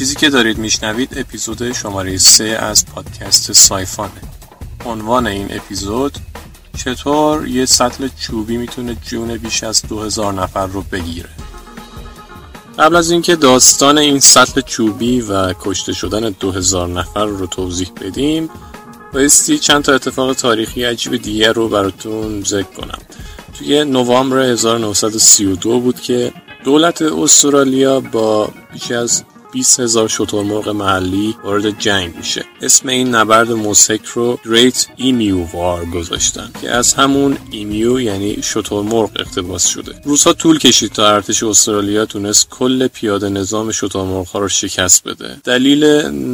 چیزی که دارید میشنوید اپیزود شماره 3 از پادکست سایفانه. عنوان این اپیزود چطور یه سطل چوبی می‌تونه جون بیش از 2000 نفر رو بگیره؟ قبل از اینکه داستان این سطل چوبی و کشته شدن 2000 نفر رو توضیح بدیم بایستی چند تا اتفاق تاریخی عجیب دیگر رو براتون ذکر کنم. توی نوامبر 1932 بود که دولت استرالیا با بیش از 20 هزار شترمرغ محلی وارد جنگ میشه. اسم این نبرد موسک رو Great Emu War گذاشتن که از همون ایمیو یعنی شترمرغ اقتباس شده. روزها طول کشید تا ارتش استرالیا تونست کل پیاده نظام شترمرغ ها رو شکست بده. دلیل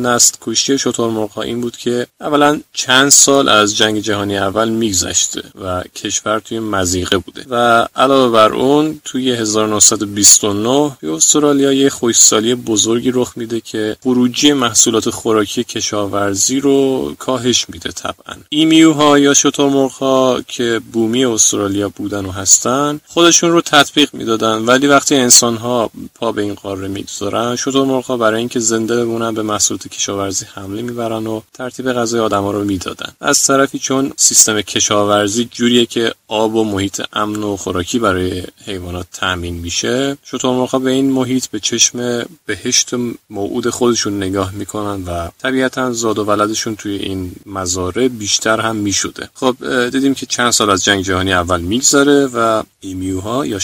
نسل کشی شترمرغ ها این بود که اولا چند سال از جنگ جهانی اول میگذشته و کشور توی مزیقه بوده و علاوه بر اون توی 1929 استرالیا یه خوشسالی بزرگ رخ میده که خروجی محصولات خوراکی کشاورزی رو کاهش میده طبعا. ایمیوها یا شترمرغ ها که بومی استرالیا بودن و هستن خودشون رو تطبیق می‌دادن. ولی وقتی انسان ها پا به این قاره می‌گذارن شترمرغ ها برای اینکه زنده بمونن به محصولات کشاورزی حمله می‌برن و ترتیب غذای آدما رو می‌دادن. از طرفی چون سیستم کشاورزی جوریه که آب و محیط امن و خوراکی برای حیوانات تامین میشه ها به این محیط به چشم بهشت موعود خودشون نگاه می‌کنن و طبیعتا زاد و ولدشون توی این مزاره بیشتر هم می‌شده. خب دیدیم که چند سال از جنگ جهانی اول میگذره و ایمیوها یا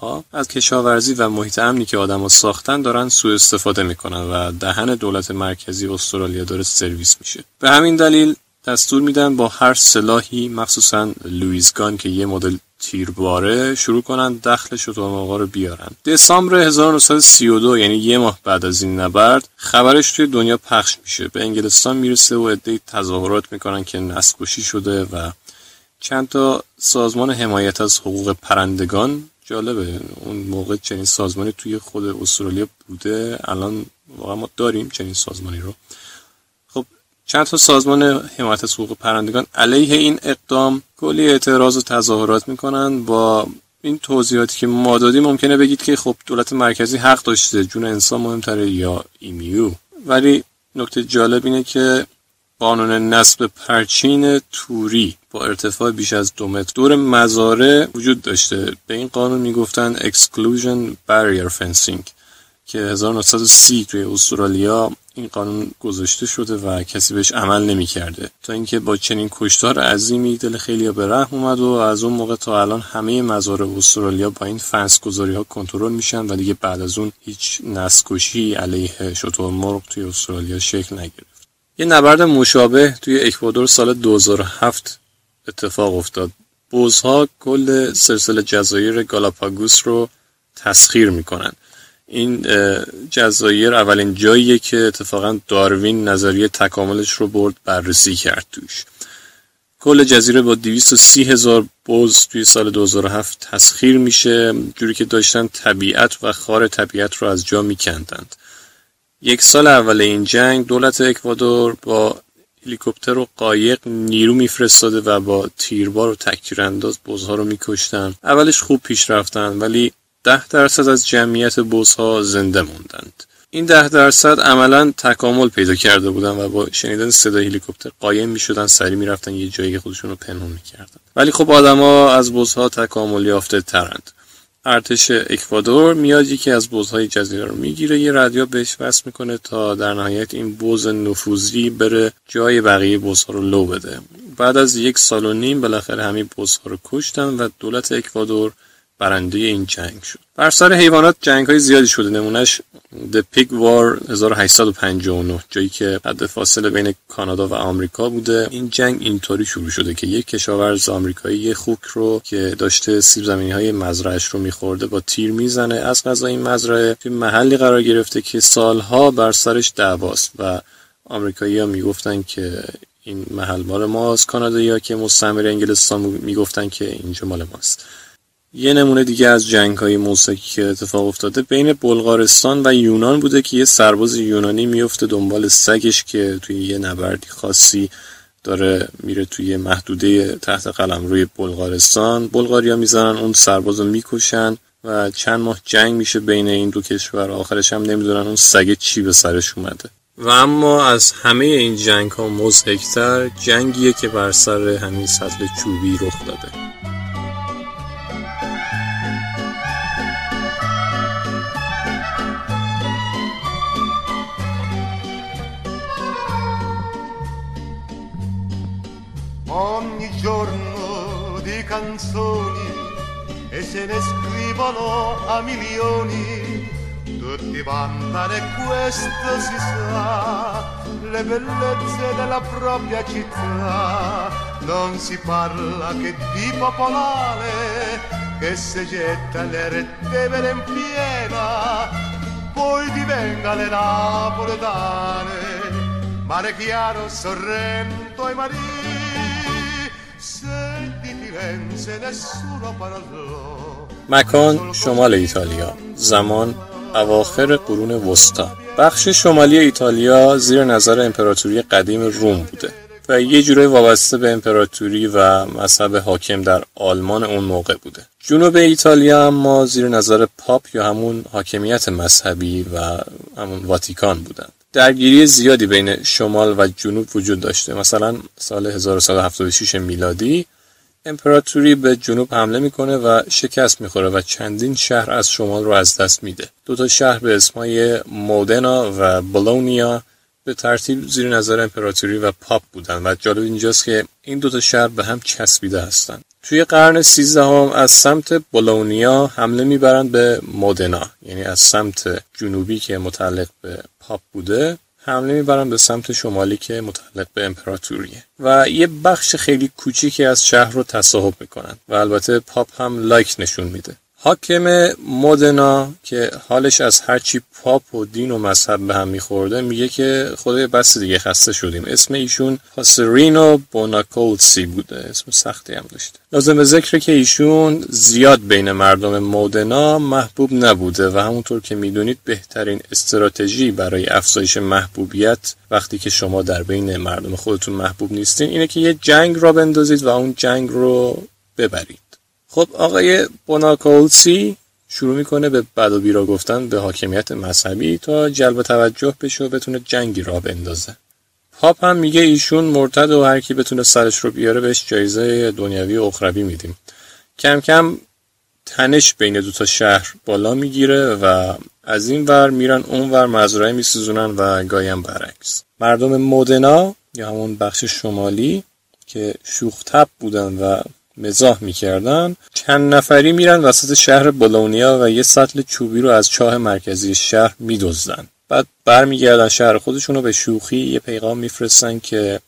ها از کشاورزی و محیط امنی که آدما ساختن دارن سوء استفاده می‌کنن و دهن دولت مرکزی استرالیا داره سرویس میشه. به همین دلیل دستور میدن با هر سلاحی مخصوصا لویزگان که یه مدل تیرباره شروع کنن دخل شترمرغا رو بیارن. دسامبر 1932 یعنی یه ماه بعد از این نبرد خبرش توی دنیا پخش میشه. به انگلستان می‌رسه و عدهای تظاهرات می‌کنن که نسکشی شده و چند تا سازمان حمایت از حقوق پرندگان. جالبه اون موقع چنین سازمانی توی خود استرالیا بوده. الان واقعا ما داریم چنین سازمانی رو. چند تا سازمان حمایت از حقوق پرندگان علیه این اقدام کلی اعتراض و تظاهرات می‌کنن با این توضیحاتی که ما دادیم. ممکنه بگید که خب دولت مرکزی حق داشته جون انسان مهمتره یا ایمیو. ولی نکته جالب اینه که قانون نصب پرچین توری با ارتفاع بیش از دو متر دور مزاره وجود داشته. به این قانون می‌گفتن Exclusion Barrier Fencing. که 1930 توی استرالیا این قانون گذاشته شده و کسی بهش عمل نمی‌کرده. تا اینکه با چنین کشتار عظیمی دل خیلی به رحم اومد و از اون موقع تا الان همه مزار استرالیا با این فنس گذاری ها کنترل میشن و دیگه بعد از اون هیچ نسکشی علیه شطور مرغ توی استرالیا شکل نگرفت. یه نبرد مشابه توی اکوادور سال 2007 اتفاق افتاد. بوزها کل سلسله جزایر گالاپاگوس رو تسخیر می‌کنن. این جزایر اولین جاییه که اتفاقا داروین نظریه تکاملش رو برد بررسی کرد توش. کل جزیره با 230 هزار بوز توی سال 2007 تسخیر میشه جوری که داشتن طبیعت و خار طبیعت رو از جا میکندند. یک سال اول این جنگ دولت اکوادور با هلیکوپتر و قایق نیرو میفرستاده و با تیربار و تکتیرانداز بزها رو میکشتن. اولش خوب پیش رفتن ولی ده درصد از جمعیت ها زنده موندند. این ده درصد عملا تکامل پیدا کرده بودن و با شنیدن صدای هلیکوپتر قایم می شدن سری می رفتن یه جایی خودشون رو پنهون می کردن. ولی خب آدما از بزها تکامل یافته ترند ارتش اکوادور میاد یکی از بزهای جزیره رو می‌گیره یه رادیو بهش وصل می‌کنه تا در نهایت این بز نفوذی بره جای بقیه بزها رو لو بده. بعد از یک سال و نیم بالاخره همین بزها رو کشتن و دولت اکوادور برنده این جنگ شد. بر سر حیوانات جنگ های زیادی شده. نمونهش The Pig War 1859 جایی که حد فاصله بین کانادا و آمریکا بوده. این جنگ اینطوری شروع شده که یک کشاورز آمریکایی یه خوک رو که داشته سیب زمینی های مزرعش رو میخورده با تیر می‌زنه. از غذا این مزرعه توی محلی قرار گرفته که سالها بر سرش دعواست و آمریکایی ها می‌گفتن که این محل مال ماست. کانادایی که مستعمر انگلستان می‌گفتن که اینجا مال ماست. یه نمونه دیگه از جنگ های موسیقی که اتفاق افتاده بین بلغارستان و یونان بوده که یه سرباز یونانی میفته دنبال سگش که توی یه نبردی خاصی داره میره توی محدوده تحت قلم روی بلغارستان. بلغاریا می‌زنن اون سرباز رو می‌کشن و چند ماه جنگ میشه بین این دو کشور. آخرش هم نمی‌دونن اون سگ چی به سرش اومده. و اما از همه این جنگ ها مزهکتر جنگیه که بر سر همین سطل چوبی رخ داده. Canzoni e se ne scrivono a milioni. Tutti vantano e questo si sa, le bellezze della propria città. Non si parla che di popolare che se getta le rettevere in piena, poi divenga le napoletane, mare chiaro, Sorrento e Maria. مکان شمال ایتالیا. زمان اواخر قرون وسطا. بخش شمالی ایتالیا زیر نظر امپراتوری قدیم روم بوده و یه جوره وابسته به امپراتوری و مذهب حاکم در آلمان اون موقع بوده. جنوب ایتالیا اما زیر نظر پاپ یا همون حاکمیت مذهبی و همون واتیکان بودن. درگیری زیادی بین شمال و جنوب وجود داشته. مثلا سال 1176 میلادی امپراتوری به جنوب حمله می‌کنه و شکست می‌خوره و چندین شهر از شمال رو از دست میده. دو تا شهر به اسمای مودنا و بولونیا به ترتیب زیر نظر امپراتوری و پاپ بودن و جالب اینجاست که این دو تا شهر به هم چسبیده هستند توی قرن سیزدهم از سمت بولونیا حمله می‌برند به مودنا یعنی از سمت جنوبی که متعلق به پاپ بوده. حمله می‌برن به سمت شمالی که متعلق به امپراتوریه. و یه بخش خیلی کوچیکی از شهر رو تصاحب می‌کنن. و البته پاپ هم واکنش نشون میده. حاکم مودنا که حالش از هرچی پاپ و دین و مذهب به هم میخورده میگه که خدای بس دیگه خسته شدیم. اسم ایشون هاسرینو بوناکولسی بوده. اسم سختی هم داشته. لازم به ذکر که ایشون زیاد بین مردم مودنا محبوب نبوده و همونطور که می‌دونید بهترین استراتژی برای افزایش محبوبیت وقتی که شما در بین مردم خودتون محبوب نیستین اینه که یه جنگ را بندازید و اون جنگ رو ببرید. خب آقای بوناکولسی شروع می‌کنه به بد و بیرا گفتن به حاکمیت مذهبی تا جلب توجه بشه و بتونه جنگی را بندازه. پاپ هم میگه ایشون مرتد و هر کی بتونه سرش رو بیاره بهش جایزه دنیوی و اخروی میدیم. کم کم تنش بین دو تا شهر بالا می‌گیره و از این ور میرن اون ور مزرعه میسوزونن و گایم برعکس. مردم مودنا یا همون بخش شمالی که شوختب بودن و مزاح می‌کردن. چند نفری میرن وسط شهر بولونیا و یه سطل چوبی رو از چاه مرکزی شهر میدزدن. بعد برمیگردن شهر خودشون رو به شوخی یه پیغام میفرستن که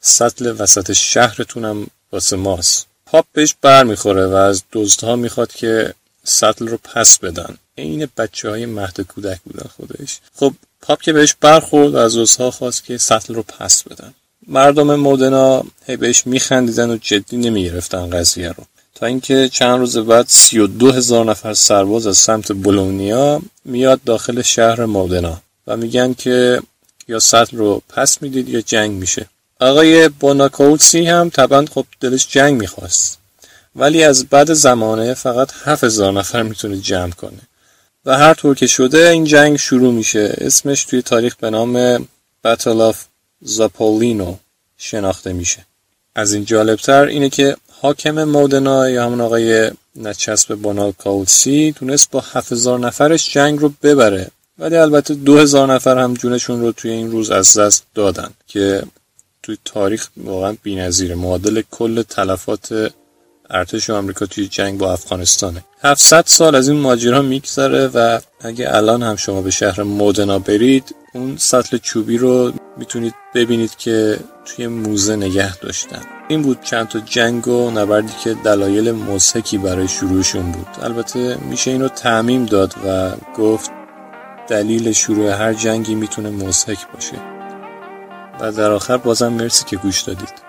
سطل وسط شهرتونم واسه ماست. پاپ بهش بر می‌خوره و از دزدها می‌خواد که سطل رو پس بدن. این بچه های مهد کودک بودن خودش. خب پاپ که بهش برخورد و از دزدها خواست که سطل رو پس بدن. مردم مودنا هی بهش میخندیدن و جدی نمی‌گرفتن قضیه رو. تا اینکه چند روز بعد سی و دو هزار نفر سرباز از سمت بولونیا میاد داخل شهر مودنا و میگن که یا سطل رو پس می‌دید یا جنگ میشه. آقای بوناکولسی هم طبعا خب دلش جنگ می‌خواست. ولی از بعد زمانه فقط هفت هزار نفر می‌تونه جمع کنه. و هر طور که شده این جنگ شروع میشه. اسمش توی تاریخ به نام باتل آف زاپولینو شناخته میشه. از این جالبتر اینه که حاکم مودنا یا همون آقای نچسب بونال کاولسی تونست با 7000 نفرش جنگ رو ببره. ولی البته 2000 نفر هم جونشون رو توی این روز از دست دادن که توی تاریخ واقعا بی‌نظیره. معادل کل تلفات ارتش آمریکا توی جنگ با افغانستانه. 700 سال از این ماجرا میگذره و اگه الان هم شما به شهر مودنا برید اون سطل چوبی رو می‌تونید ببینید که توی موزه نگه داشتن. این بود چند تا جنگ و نبردی که دلایل مزهکی برای شروعشون بود. البته میشه اینو تعمیم داد و گفت دلیل شروع هر جنگی می‌تونه مزهک باشه. و در آخر بازم مرسی که گوش دادید.